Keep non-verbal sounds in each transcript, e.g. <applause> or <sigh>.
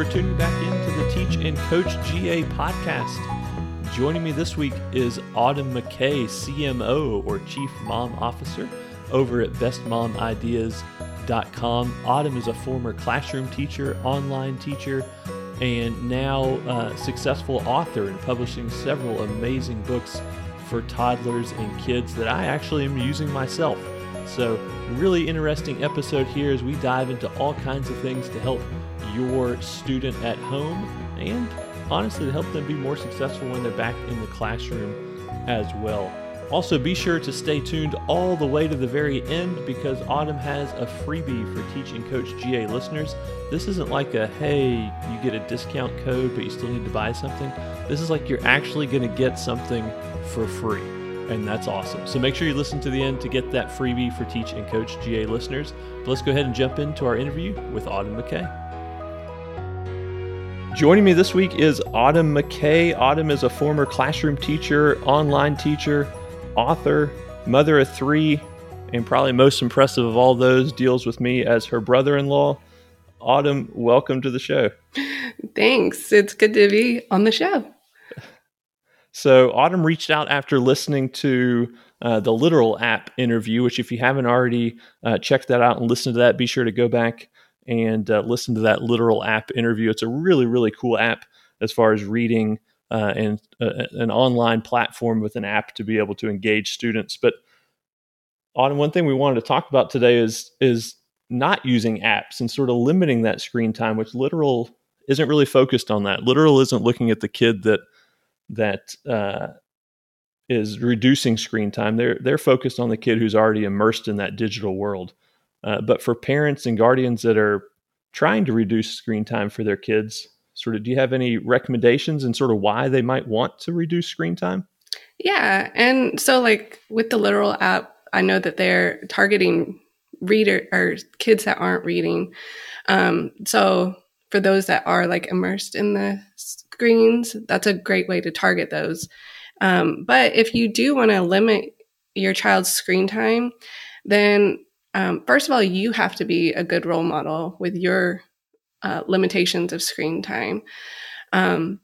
for tuning back into the Teach and Coach GA podcast. Joining me this week is Autumn McKay, CMO or Chief Mom Officer over at bestmomideas.com. Autumn is a former classroom teacher, online teacher, and now uh, successful author in publishing several amazing books for toddlers and kids that I actually am using myself. So, really interesting episode here as we dive into all kinds of things to help your student at home and honestly to help them be more successful when they're back in the classroom as well. Also, be sure to stay tuned all the way to the very end because Autumn has a freebie for Teach and Coach GA listeners. This isn't like a hey, you get a discount code, but you still need to buy something. This is like you're actually going to get something for free. And that's awesome. So make sure you listen to the end to get that freebie for Teach and Coach GA listeners. But let's go ahead and jump into our interview with Autumn McKay. Joining me this week is Autumn McKay. Autumn is a former classroom teacher, online teacher, author, mother of three, and probably most impressive of all those deals with me as her brother in law. Autumn, welcome to the show. Thanks. It's good to be on the show. So, Autumn reached out after listening to uh, the Literal app interview, which, if you haven't already uh, checked that out and listened to that, be sure to go back and uh, listen to that Literal app interview. It's a really, really cool app as far as reading uh, and uh, an online platform with an app to be able to engage students. But on one thing we wanted to talk about today is is not using apps and sort of limiting that screen time, which Literal isn't really focused on that. Literal isn't looking at the kid that that uh, is reducing screen time. They're they're focused on the kid who's already immersed in that digital world. Uh, but for parents and guardians that are trying to reduce screen time for their kids, sort of, do you have any recommendations and sort of why they might want to reduce screen time? Yeah, and so like with the Literal app, I know that they're targeting reader or kids that aren't reading. Um, so for those that are like immersed in the screens, that's a great way to target those. Um, but if you do want to limit your child's screen time, then um, first of all, you have to be a good role model with your uh, limitations of screen time. Um,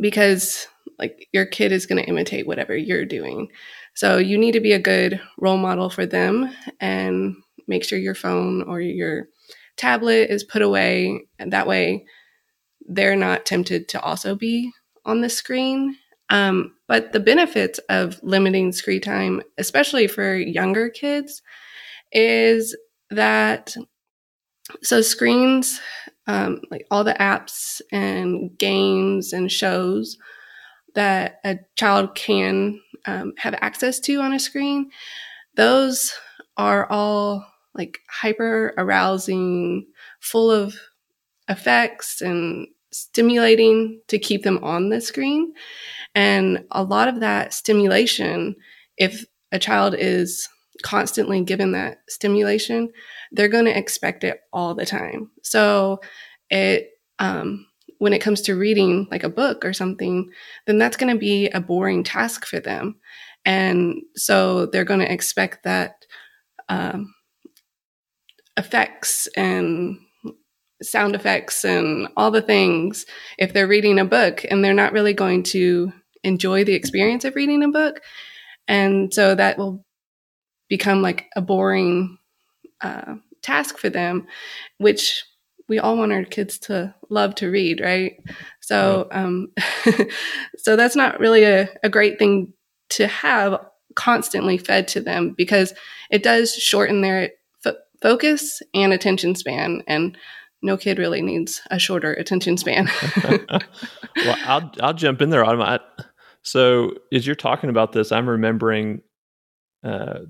because like your kid is going to imitate whatever you're doing. So you need to be a good role model for them and make sure your phone or your tablet is put away. And that way they're not tempted to also be on the screen. Um, but the benefits of limiting screen time, especially for younger kids, is that so screens, um, like all the apps and games and shows that a child can um, have access to on a screen, those are all like hyper arousing, full of effects and stimulating to keep them on the screen. And a lot of that stimulation, if a child is constantly given that stimulation, they're going to expect it all the time. So it, um, when it comes to reading like a book or something, then that's going to be a boring task for them. And so they're going to expect that um, effects and sound effects and all the things if they're reading a book and they're not really going to enjoy the experience of reading a book. And so that will become like a boring uh, task for them, which we all want our kids to love to read, right? So, um, <laughs> so that's not really a, a great thing to have constantly fed to them because it does shorten their fo- focus and attention span and no kid really needs a shorter attention span. <laughs> <laughs> well, I'll I'll jump in there. I, so as you're talking about this, I'm remembering uh,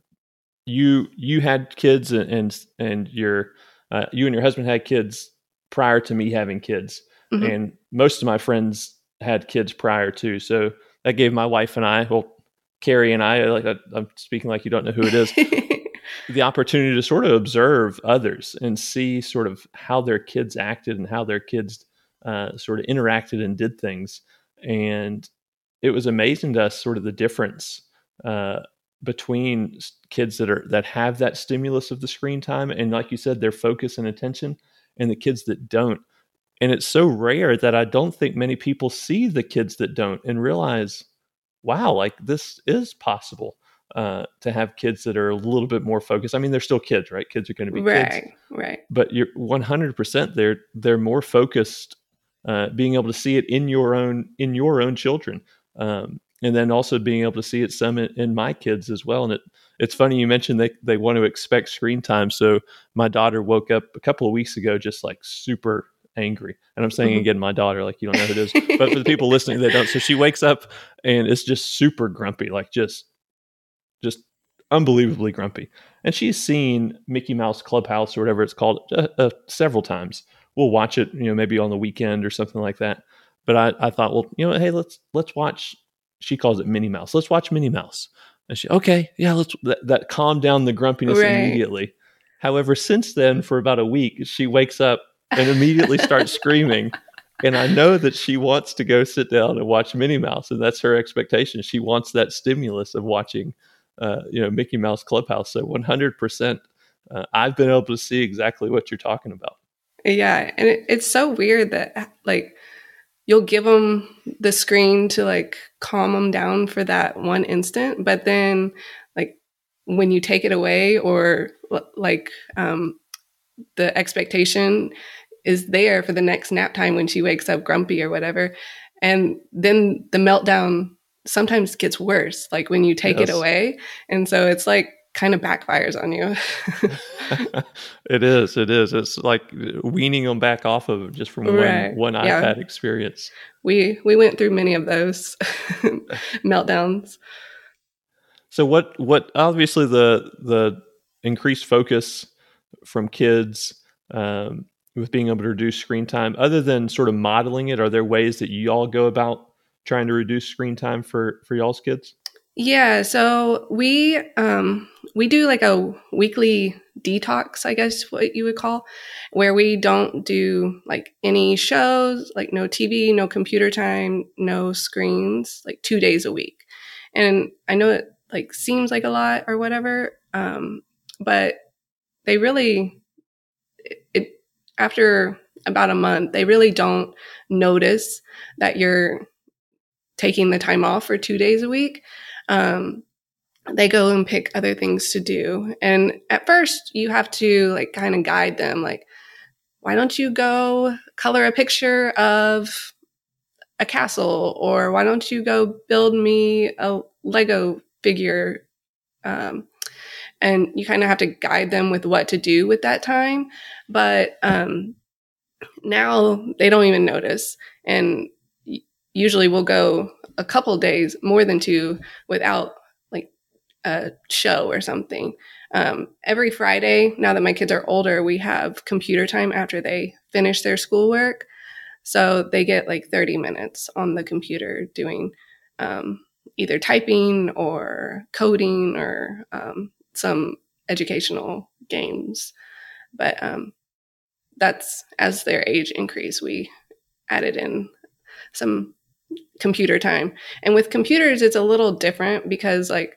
you you had kids and and, and your uh, you and your husband had kids prior to me having kids, mm-hmm. and most of my friends had kids prior to. So that gave my wife and I, well, Carrie and I, like I'm speaking like you don't know who it is, <laughs> the opportunity to sort of observe others and see sort of how their kids acted and how their kids uh, sort of interacted and did things, and it was amazing to us sort of the difference uh, between kids that are that have that stimulus of the screen time and like you said their focus and attention and the kids that don't and it's so rare that I don't think many people see the kids that don't and realize, wow, like this is possible uh, to have kids that are a little bit more focused. I mean, they're still kids, right? Kids are going to be right, kids, right. But you're 100. percent They're they're more focused, uh, being able to see it in your own in your own children, um, and then also being able to see it some in, in my kids as well. And it it's funny you mentioned they they want to expect screen time. So my daughter woke up a couple of weeks ago just like super angry. And I'm saying mm-hmm. again, my daughter, like you don't know who it is, but for the people <laughs> listening, they don't. So she wakes up and it's just super grumpy, like just, just unbelievably grumpy. And she's seen Mickey Mouse Clubhouse or whatever it's called uh, uh, several times. We'll watch it, you know, maybe on the weekend or something like that. But I, I thought, well, you know, hey, let's let's watch. She calls it Minnie Mouse. Let's watch Minnie Mouse. And she, okay, yeah, let's that, that calmed down the grumpiness right. immediately. However, since then, for about a week, she wakes up and immediately starts <laughs> screaming. And I know that she wants to go sit down and watch Minnie Mouse, and that's her expectation. She wants that stimulus of watching, uh, you know, Mickey Mouse Clubhouse. So 100%, uh, I've been able to see exactly what you're talking about. Yeah, and it, it's so weird that like you'll give them the screen to like calm them down for that one instant, but then like when you take it away or like um, the expectation is there for the next nap time when she wakes up grumpy or whatever. And then the meltdown sometimes gets worse, like when you take yes. it away. And so it's like kind of backfires on you. <laughs> it is. It is. It's like weaning them back off of just from right. one, one yeah. iPad experience. We we went through many of those <laughs> meltdowns. So what what obviously the the increased focus from kids um, with being able to reduce screen time? Other than sort of modeling it, are there ways that you all go about trying to reduce screen time for for y'all's kids? Yeah, so we um, we do like a weekly detox, I guess what you would call, where we don't do like any shows, like no TV, no computer time, no screens, like two days a week. And I know it like seems like a lot or whatever, um, but they really it after about a month they really don't notice that you're taking the time off for two days a week um, they go and pick other things to do. And at first you have to like kind of guide them like why don't you go color a picture of a castle? Or why don't you go build me a lego figure? Um, and you kind of have to guide them with what to do with that time. But um, now they don't even notice, and usually we'll go a couple days, more than two, without a show or something. Um, every Friday, now that my kids are older, we have computer time after they finish their schoolwork. So they get like 30 minutes on the computer doing um, either typing or coding or um, some educational games. But um, that's as their age increase, we added in some computer time. And with computers, it's a little different because like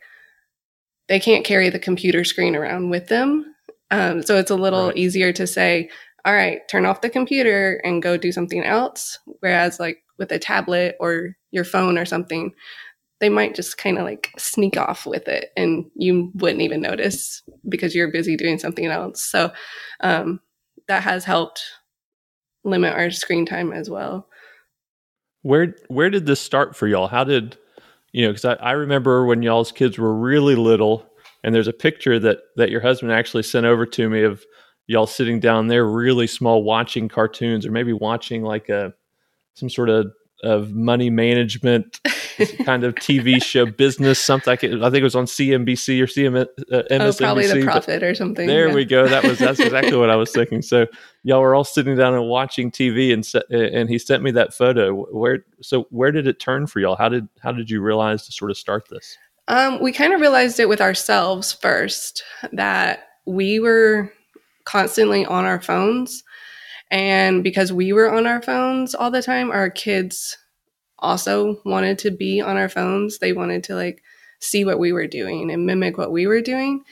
they can't carry the computer screen around with them. Um, so it's a little right. easier to say, all right, turn off the computer and go do something else. Whereas like with a tablet or your phone or something, they might just kind of like sneak off with it and you wouldn't even notice because you're busy doing something else. So um, that has helped limit our screen time as well. Where where did this start for y'all? How did you know? Because I, I remember when y'all's kids were really little, and there's a picture that that your husband actually sent over to me of y'all sitting down there, really small, watching cartoons, or maybe watching like a some sort of of money management <laughs> kind of TV show, business something. I, think it was on CNBC or CM, uh, MSNBC. Oh, probably the Profit or something. There yeah. we go. That was that's <laughs> exactly what I was thinking. So y'all were all sitting down and watching TV, and se- and he sent me that photo. Where so where did it turn for y'all? How did how did you realize to sort of start this? Um, we kind of realized it with ourselves first that we were constantly on our phones. And because we were on our phones all the time, our kids also wanted to be on our phones. They wanted to like see what we were doing and mimic what we were doing.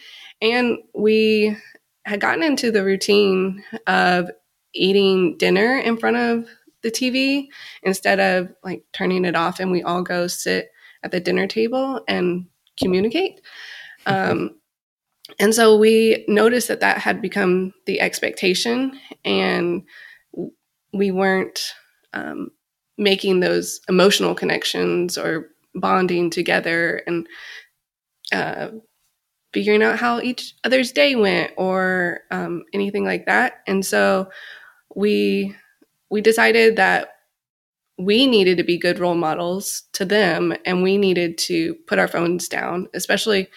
And we had gotten into the routine of eating dinner in front of the TV instead of like turning it off and we all go sit at the dinner table and communicate. <laughs> Um, and so we noticed that that had become the expectation and we weren't um, making those emotional connections or bonding together and uh, figuring out how each other's day went or um, anything like that. And so we we decided that we needed to be good role models to them and we needed to put our phones down, especially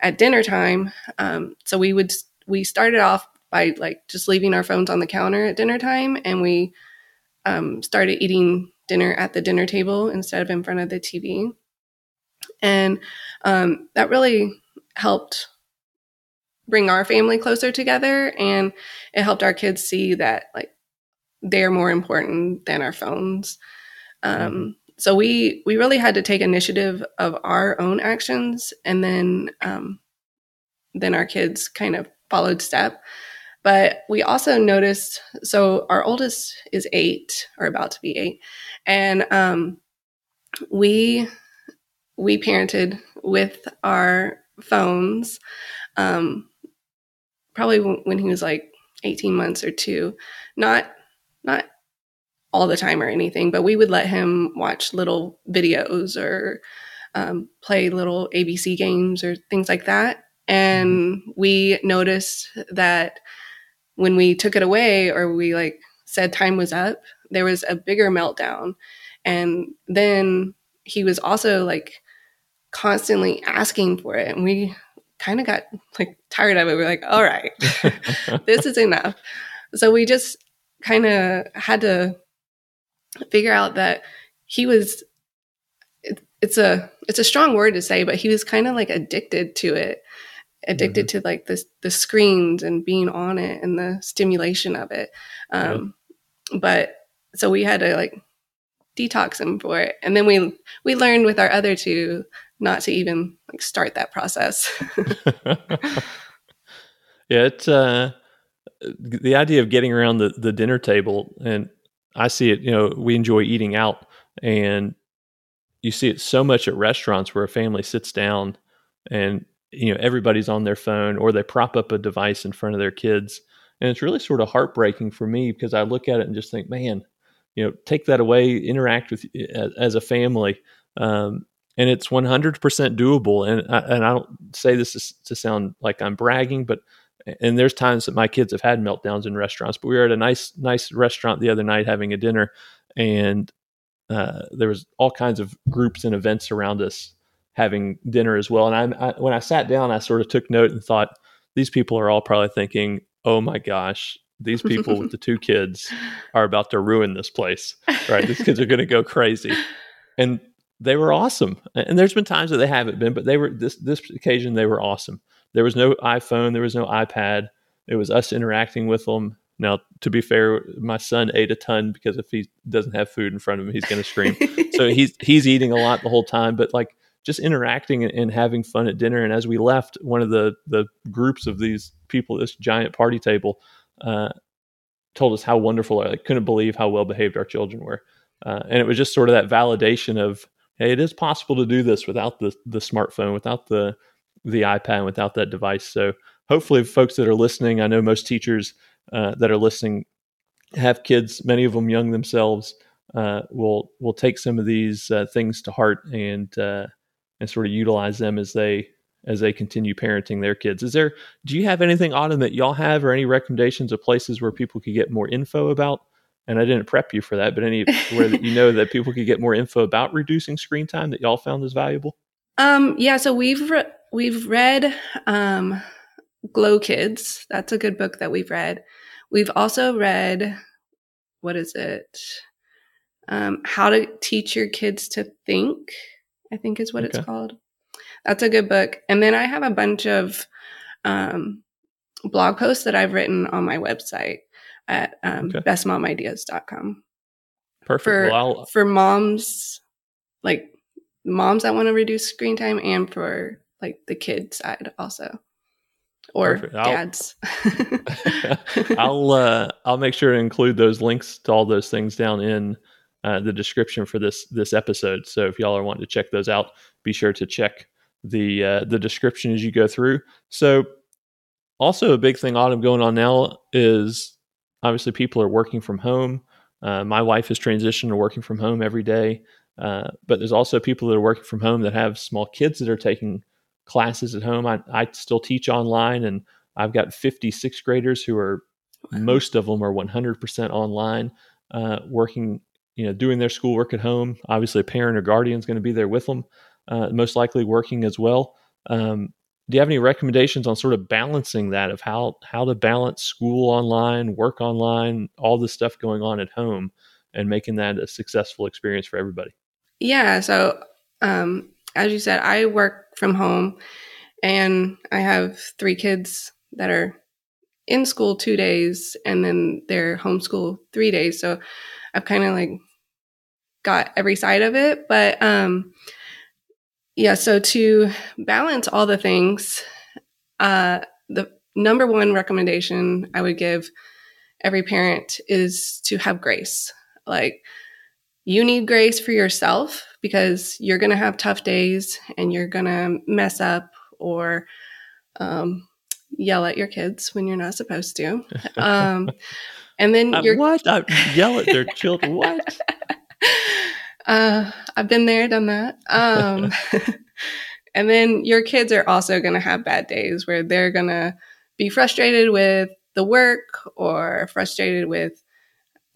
at dinner time. Um, so we would we started off by like just leaving our phones on the counter at dinner time and we um, started eating dinner at the dinner table instead of in front of the TV. And um, that really helped bring our family closer together and it helped our kids see that like they're more important than our phones um, mm-hmm. So we we really had to take initiative of our own actions and then um, then our kids kind of followed step. But we also noticed so our oldest is eight or about to be eight and um, we we parented with our phones um, probably when he was like 18 months or two. Not not all the time or anything but we would let him watch little videos or um, play little abc games or things like that. And we noticed that when we took it away or we like said time was up there was a bigger meltdown. And then he was also like constantly asking for it. And we kind of got like tired of it. We are like all right <laughs> this is enough. So we just kind of had to figure out that he was it, it's a it's a strong word to say but he was kind of like addicted to it addicted mm-hmm. to like the the screens and being on it and the stimulation of it um yeah. but so we had to like detox him for it and then we we learned with our other two not to even like start that process. <laughs> yeah, it's uh, the idea of getting around the, the dinner table, and I see it. You know, we enjoy eating out, and you see it so much at restaurants where a family sits down, and you know everybody's on their phone or they prop up a device in front of their kids, and it's really sort of heartbreaking for me because I look at it and just think, man, you know, take that away, interact with as a family. Um, and it's 100% doable. And I, and I don't say this to sound like I'm bragging, but and there's times that my kids have had meltdowns in restaurants. But we were at a nice nice restaurant the other night having a dinner, and uh, there was all kinds of groups and events around us having dinner as well. And I, I when I sat down, I sort of took note and thought these people are all probably thinking, "Oh my gosh." These people with <laughs> the two kids are about to ruin this place, right? These kids are going to go crazy. And they were awesome. And there's been times that they haven't been, but they were this this occasion they were awesome. There was no iPhone, there was no iPad. It was us interacting with them. Now, to be fair, my son ate a ton because if he doesn't have food in front of him, he's going to scream. <laughs> so he's he's eating a lot the whole time. But like just interacting and, and, having fun at dinner. And as we left, one of the the groups of these people, this giant party table, uh, told us how wonderful. I couldn't believe how well behaved our children were. Uh, and it was just sort of that validation of hey, it is possible to do this without the the smartphone, without the the iPad, without that device. So hopefully, folks that are listening, I know most teachers uh, that are listening have kids, many of them young themselves, uh, will will take some of these uh, things to heart and uh, and sort of utilize them as they as they continue parenting their kids. Is there do you have anything Autumn that y'all have or any recommendations of places where people could get more info about and I didn't prep you for that, but any where you know that people could get more info about reducing screen time that y'all found is valuable? <laughs> Um, yeah, so we've re- we've read um, Glow Kids. That's a good book that we've read. We've also read what is it? Um, How to Teach Your Kids to Think. I think is what okay. it's called. That's a good book. And then I have a bunch of um, blog posts that I've written on my website at um, okay. bestmomideas.com. Perfect. For, well, for moms, like moms that want to reduce screen time and for like the kid side also. or dads. <laughs> <laughs> I'll uh, I'll make sure to include those links to all those things down in uh, the description for this this episode. So if y'all are wanting to check those out, be sure to check the uh, the description as you go through. So also a big thing autumn going on now is obviously people are working from home. Uh, my wife has transitioned to working from home every day, uh, but there's also people that are working from home that have small kids that are taking classes at home. I, I still teach online, and I've got 56 graders who are wow. most of them are 100% online, uh, working, you know, doing their schoolwork at home. Obviously, a parent or guardian is going to be there with them, uh, most likely working as well. Um, do you have any recommendations on sort of balancing that of how how to balance school online, work online, all this stuff going on at home, and making that a successful experience for everybody? Yeah. So, um, as you said, I work from home, and I have three kids that are in school two days, and then they're homeschool three days. So, I've kind of like got every side of it, but um, yeah, so to balance all the things, uh, the number one recommendation I would give every parent is to have grace. Like, you need grace for yourself because you're going to have tough days and you're going to mess up or um, yell at your kids when you're not supposed to. <laughs> Um, and then you're what? I yell at their children. <laughs> What? Uh, I've been there, done that. Um, <laughs> and then your kids are also going to have bad days where they're going to be frustrated with the work or frustrated with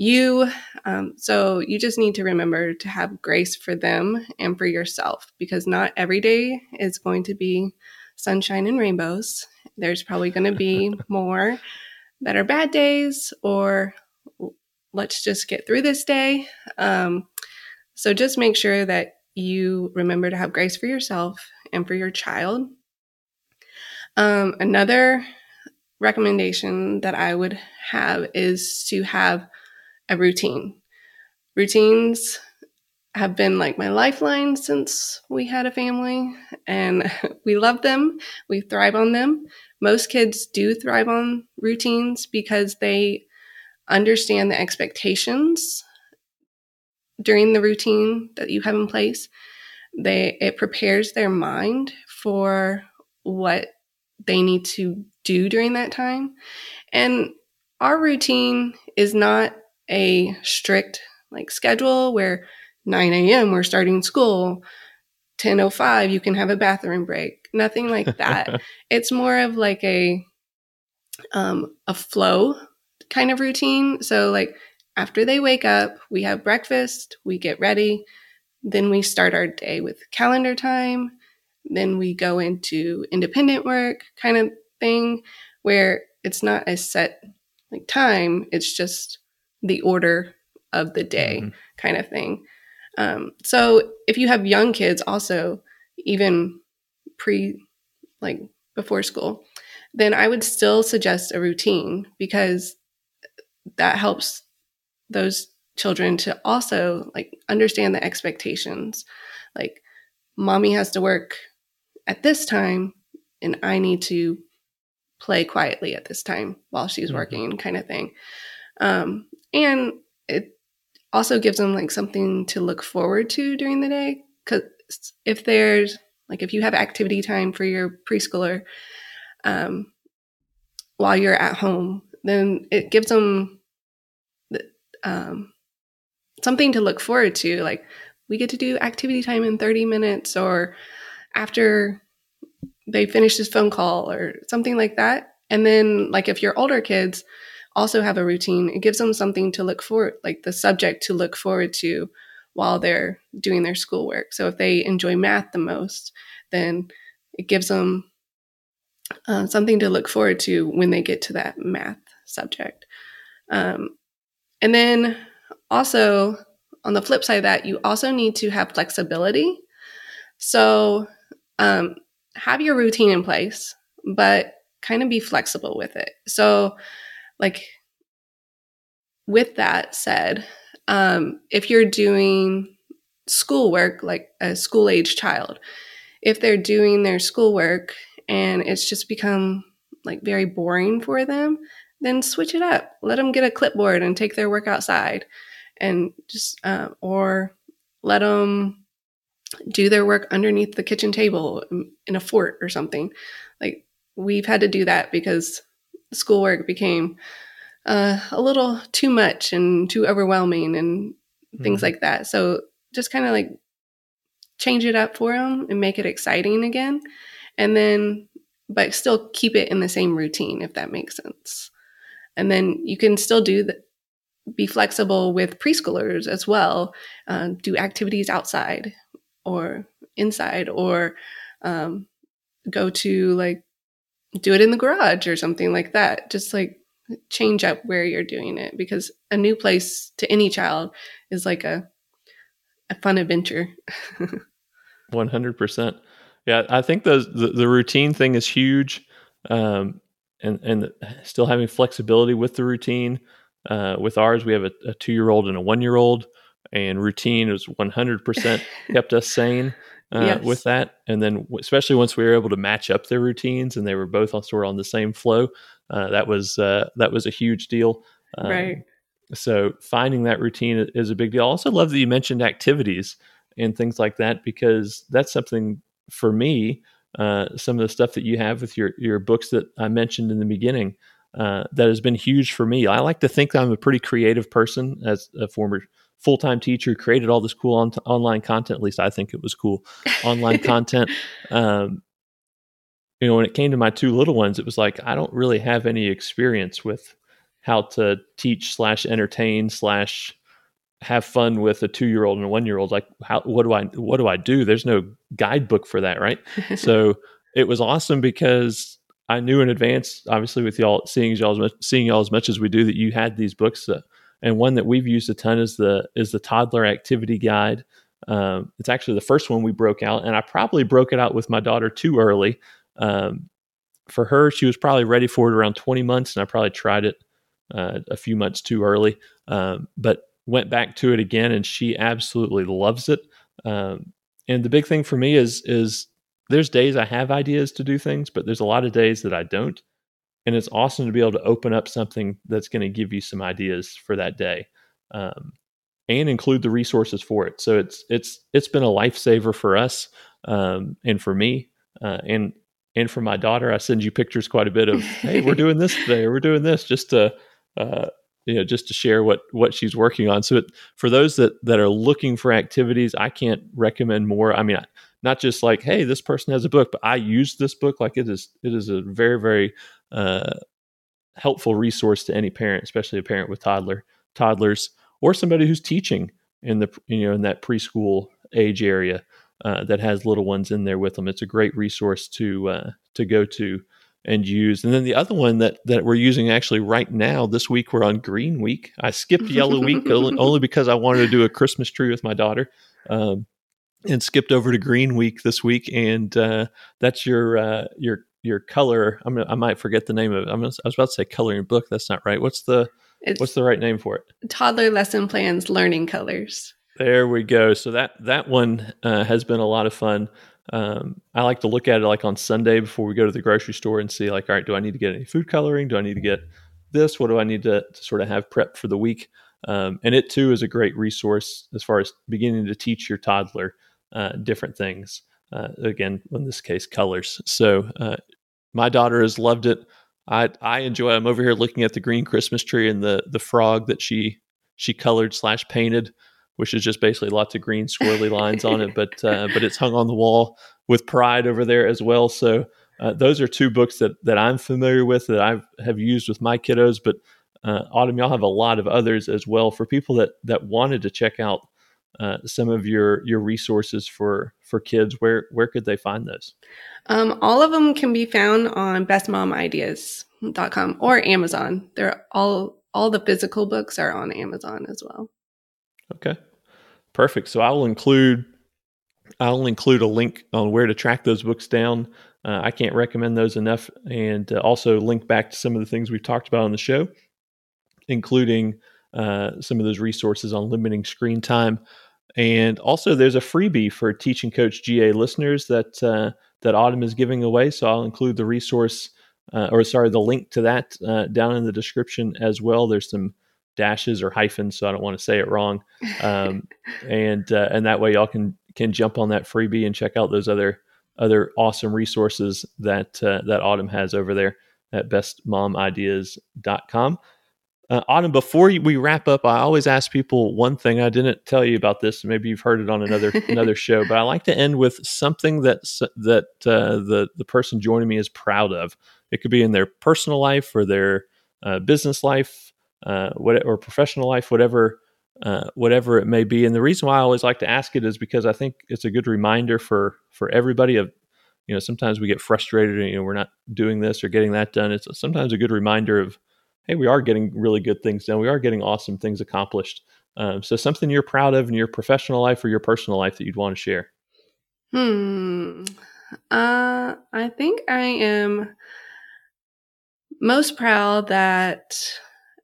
you. Um, so you just need to remember to have grace for them and for yourself because not every day is going to be sunshine and rainbows. There's probably going to be <laughs> more that are bad days or let's just get through this day. Um, so just make sure that you remember to have grace for yourself and for your child. Um, another recommendation that I would have is to have a routine. Routines have been like my lifeline since we had a family, and <laughs> we love them. We thrive on them. Most kids do thrive on routines because they understand the expectations during the routine that you have in place they it prepares their mind for what they need to do during that time and our routine is not a strict like schedule where 9 a.m we're starting school 10.05 you can have a bathroom break nothing like that. <laughs> It's more of like a um, a flow kind of routine. So like after they wake up, we have breakfast, we get ready, then we start our day with calendar time, then we go into independent work kind of thing where it's not a set like time, it's just the order of the day mm-hmm. kind of thing. Um, so if you have young kids also even pre like before school, then I would still suggest a routine because that helps those children to also like understand the expectations like mommy has to work at this time and i need to play quietly at this time while she's mm-hmm. working kind of thing um, and it also gives them like something to look forward to during the day because if there's like if you have activity time for your preschooler um, while you're at home then it gives them um, something to look forward to. Like we get to do activity time in 30 minutes or after they finish this phone call or something like that. And then, like, if your older kids also have a routine, it gives them something to look forward, like the subject to look forward to while they're doing their schoolwork. So if they enjoy math the most, then it gives them uh, something to look forward to when they get to that math subject. Um, and then also on the flip side of that, you also need to have flexibility. So um, have your routine in place, but kind of be flexible with it. So, like, with that said, um, if you're doing schoolwork, like a school age child, if they're doing their schoolwork and it's just become like very boring for them, then switch it up. Let them get a clipboard and take their work outside, and just uh, or let them do their work underneath the kitchen table in a fort or something. Like we've had to do that because schoolwork became uh, a little too much and too overwhelming and things mm like that. So just kind of like change it up for them and make it exciting again. And then, but still keep it in the same routine, if that makes sense. And then you can still do the, be flexible with preschoolers as well. Uh, do activities outside or inside, or um, go to like do it in the garage or something like that. Just like change up where you're doing it because a new place to any child is like a a fun adventure. <laughs> One hundred percent. Yeah, I think the, the, the routine thing is huge, um, and and still having flexibility with the routine. Uh, with ours, we have a, a two year old and a one year old, and routine hundred percent <laughs> kept us sane. Uh, yes. with that. And then, especially once we were able to match up their routines and they were both also sort of on the same flow, uh, that was uh, that was a huge deal. Um, right. So finding that routine is a big deal. I also love that you mentioned activities and things like that because that's something for me. Uh, some of the stuff that you have with your your books that I mentioned in the beginning uh, that has been huge for me. I like to think I'm a pretty creative person as a former full time teacher, created all this cool on- online content. At least I think it was cool online <laughs> content. Um, you know, when it came to my two little ones, it was like I don't really have any experience with how to teach slash entertain slash have fun with a two year old and a one year old. Like, how what do I what do I do? There's no guidebook for that, right? <laughs> so it was awesome because I knew in advance, obviously, with y'all seeing y'all as much, seeing y'all as much as we do, that you had these books that and one that we've used a ton is the is the toddler activity guide. Um, it's actually the first one we broke out, and I probably broke it out with my daughter too early. Um, for her, she was probably ready for it around 20 months, and I probably tried it uh, a few months too early. Um, but went back to it again, and she absolutely loves it. Um, and the big thing for me is is there's days I have ideas to do things, but there's a lot of days that I don't and it's awesome to be able to open up something that's going to give you some ideas for that day um, and include the resources for it. So it's it's it's been a lifesaver for us um, and for me uh, and and for my daughter i send you pictures quite a bit of hey we're doing this <laughs> today or we're doing this just to uh, you know just to share what what she's working on. So it, for those that that are looking for activities i can't recommend more. I mean I, not just like hey this person has a book but i use this book like it is it is a very very uh, helpful resource to any parent, especially a parent with toddler toddlers or somebody who's teaching in the you know in that preschool age area uh, that has little ones in there with them. It's a great resource to uh, to go to and use. And then the other one that that we're using actually right now this week we're on Green Week. I skipped Yellow Week <laughs> only because I wanted to do a Christmas tree with my daughter. Um, and skipped over to Green Week this week, and uh, that's your uh, your your color. I'm gonna, I might forget the name of it. I'm gonna, I was about to say coloring book. That's not right. What's the it's what's the right name for it? Toddler lesson plans, learning colors. There we go. So that that one uh, has been a lot of fun. Um, I like to look at it like on Sunday before we go to the grocery store and see like, all right, do I need to get any food coloring? Do I need to get this? What do I need to, to sort of have prep for the week? Um, and it too is a great resource as far as beginning to teach your toddler uh, different things uh, again, in this case, colors. So uh, my daughter has loved it. I I enjoy. I'm over here looking at the green Christmas tree and the the frog that she she colored slash painted, which is just basically lots of green swirly lines on it. <laughs> But uh, but it's hung on the wall with pride over there as well. So uh, those are two books that that I'm familiar with that I have used with my kiddos. But uh, Autumn, y'all have a lot of others as well for people that that wanted to check out uh, some of your your resources for for kids where where could they find those? Um, all of them can be found on bestmomideas.com or amazon. They're all all the physical books are on amazon as well. Okay. Perfect. So i'll include i'll include a link on where to track those books down. Uh, i can't recommend those enough and uh, also link back to some of the things we've talked about on the show including uh, some of those resources on limiting screen time. And also, there's a freebie for Teach and Coach GA listeners that uh, that Autumn is giving away. So I'll include the resource uh, or sorry, the link to that uh, down in the description as well. There's some dashes or hyphens, so I don't want to say it wrong. Um, <laughs> and uh, and that way y'all can can jump on that freebie and check out those other other awesome resources that uh, that Autumn has over there at bestmomideas.com. Uh, Autumn, before we wrap up, I always ask people one thing. I didn't tell you about this. Maybe you've heard it on another <laughs> another show, but I like to end with something that that uh, the the person joining me is proud of. It could be in their personal life or their uh, business life, uh, what, or professional life, whatever uh, whatever it may be. And the reason why I always like to ask it is because I think it's a good reminder for for everybody of you know sometimes we get frustrated and you know we're not doing this or getting that done. It's sometimes a good reminder of hey, we are getting really good things done. We are getting awesome things accomplished. Um, so something you're proud of in your professional life or your personal life that you'd want to share. Hmm. Uh, I think I am most proud that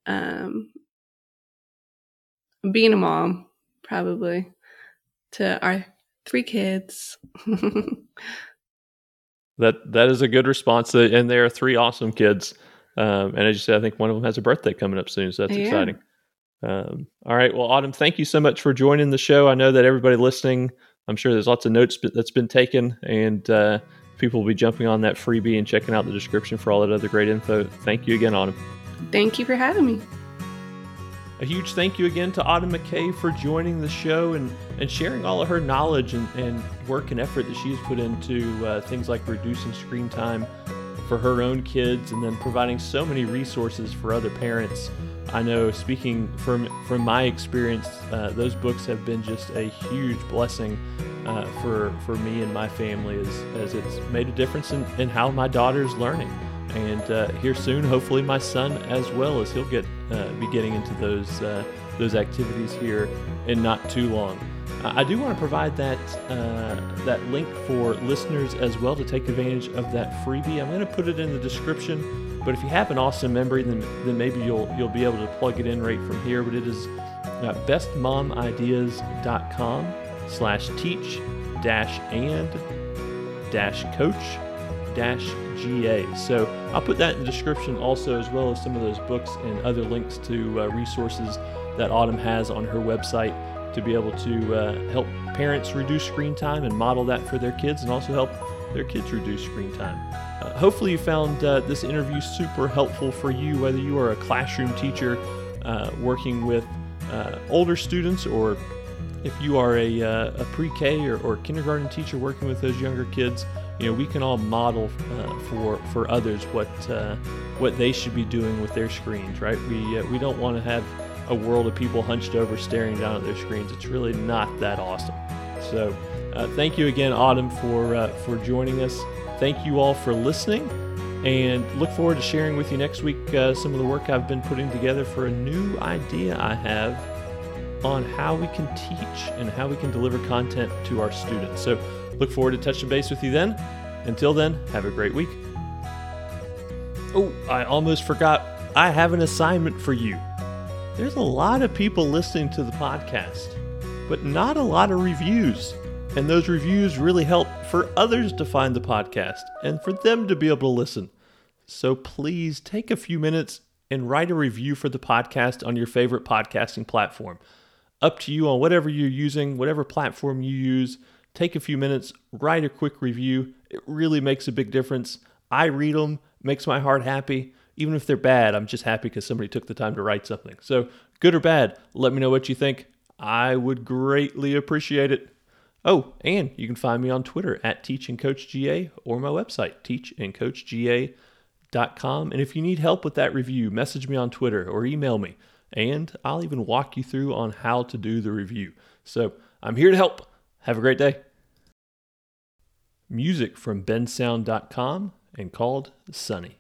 um, being a mom, probably, to our three kids. <laughs> that that is a good response, uh, and there are three awesome kids. Um, and as you said, I think one of them has a birthday coming up soon, so that's yeah. exciting. Um, all right, well, Autumn, thank you so much for joining the show. I know that everybody listening, I'm sure there's lots of notes that's been taken, and uh, people will be jumping on that freebie and checking out the description for all that other great info. Thank you again, Autumn. Thank you for having me. A huge thank you again to Autumn McKay for joining the show and, and sharing all of her knowledge and, and work and effort that she's put into uh, things like reducing screen time for her own kids and then providing so many resources for other parents. I know, speaking from from my experience, uh, those books have been just a huge blessing uh, for for me and my family, as as it's made a difference in, in how my daughter's learning. And uh, here soon, hopefully, my son as well as he'll get uh, be getting into those uh, those activities here in not too long. Uh, I do want to provide that uh, that link for listeners as well to take advantage of that freebie. I'm going to put it in the description. But if you have an awesome memory, then then maybe you'll you'll be able to plug it in right from here. But it is uh, bestmomideas.com slash teach dash and dash coach dash GA. So I'll put that in the description also, as well as some of those books and other links to uh, resources that Autumn has on her website to be able to uh, help parents reduce screen time and model that for their kids and also help their kids reduce screen time. Uh, hopefully, you found uh, this interview super helpful for you, whether you are a classroom teacher uh, working with uh, older students or if you are a, uh, a pre-K or, or, kindergarten teacher working with those younger kids, you know we can all model for for others what what they should be doing with their screens, right? We we don't want to have a world of people hunched over staring down at their screens. It's really not that awesome. So, uh, thank you again, Autumn, for uh, for joining us. Thank you all for listening, and look forward to sharing with you next week uh, some of the work I've been putting together for a new idea I have on how we can teach and how we can deliver content to our students. So, look forward to touching base with you then. Until then, have a great week. Oh, I almost forgot. I have an assignment for you. There's a lot of people listening to the podcast, but not a lot of reviews. And those reviews really help for others to find the podcast and for them to be able to listen. So please take a few minutes and write a review for the podcast on your favorite podcasting platform. Up to you on whatever you're using, whatever platform you use. Take a few minutes, write a quick review. It really makes a big difference. I read them, makes my heart happy even if they're bad, I'm just happy because somebody took the time to write something. So, good or bad, let me know what you think. I would greatly appreciate it. Oh, and you can find me on Twitter at teachandcoachga or my website, teachandcoachga.com. And if you need help with that review, message me on Twitter or email me, and I'll even walk you through on how to do the review. So, I'm here to help. Have a great day. Music from bensound.com and called Sunny.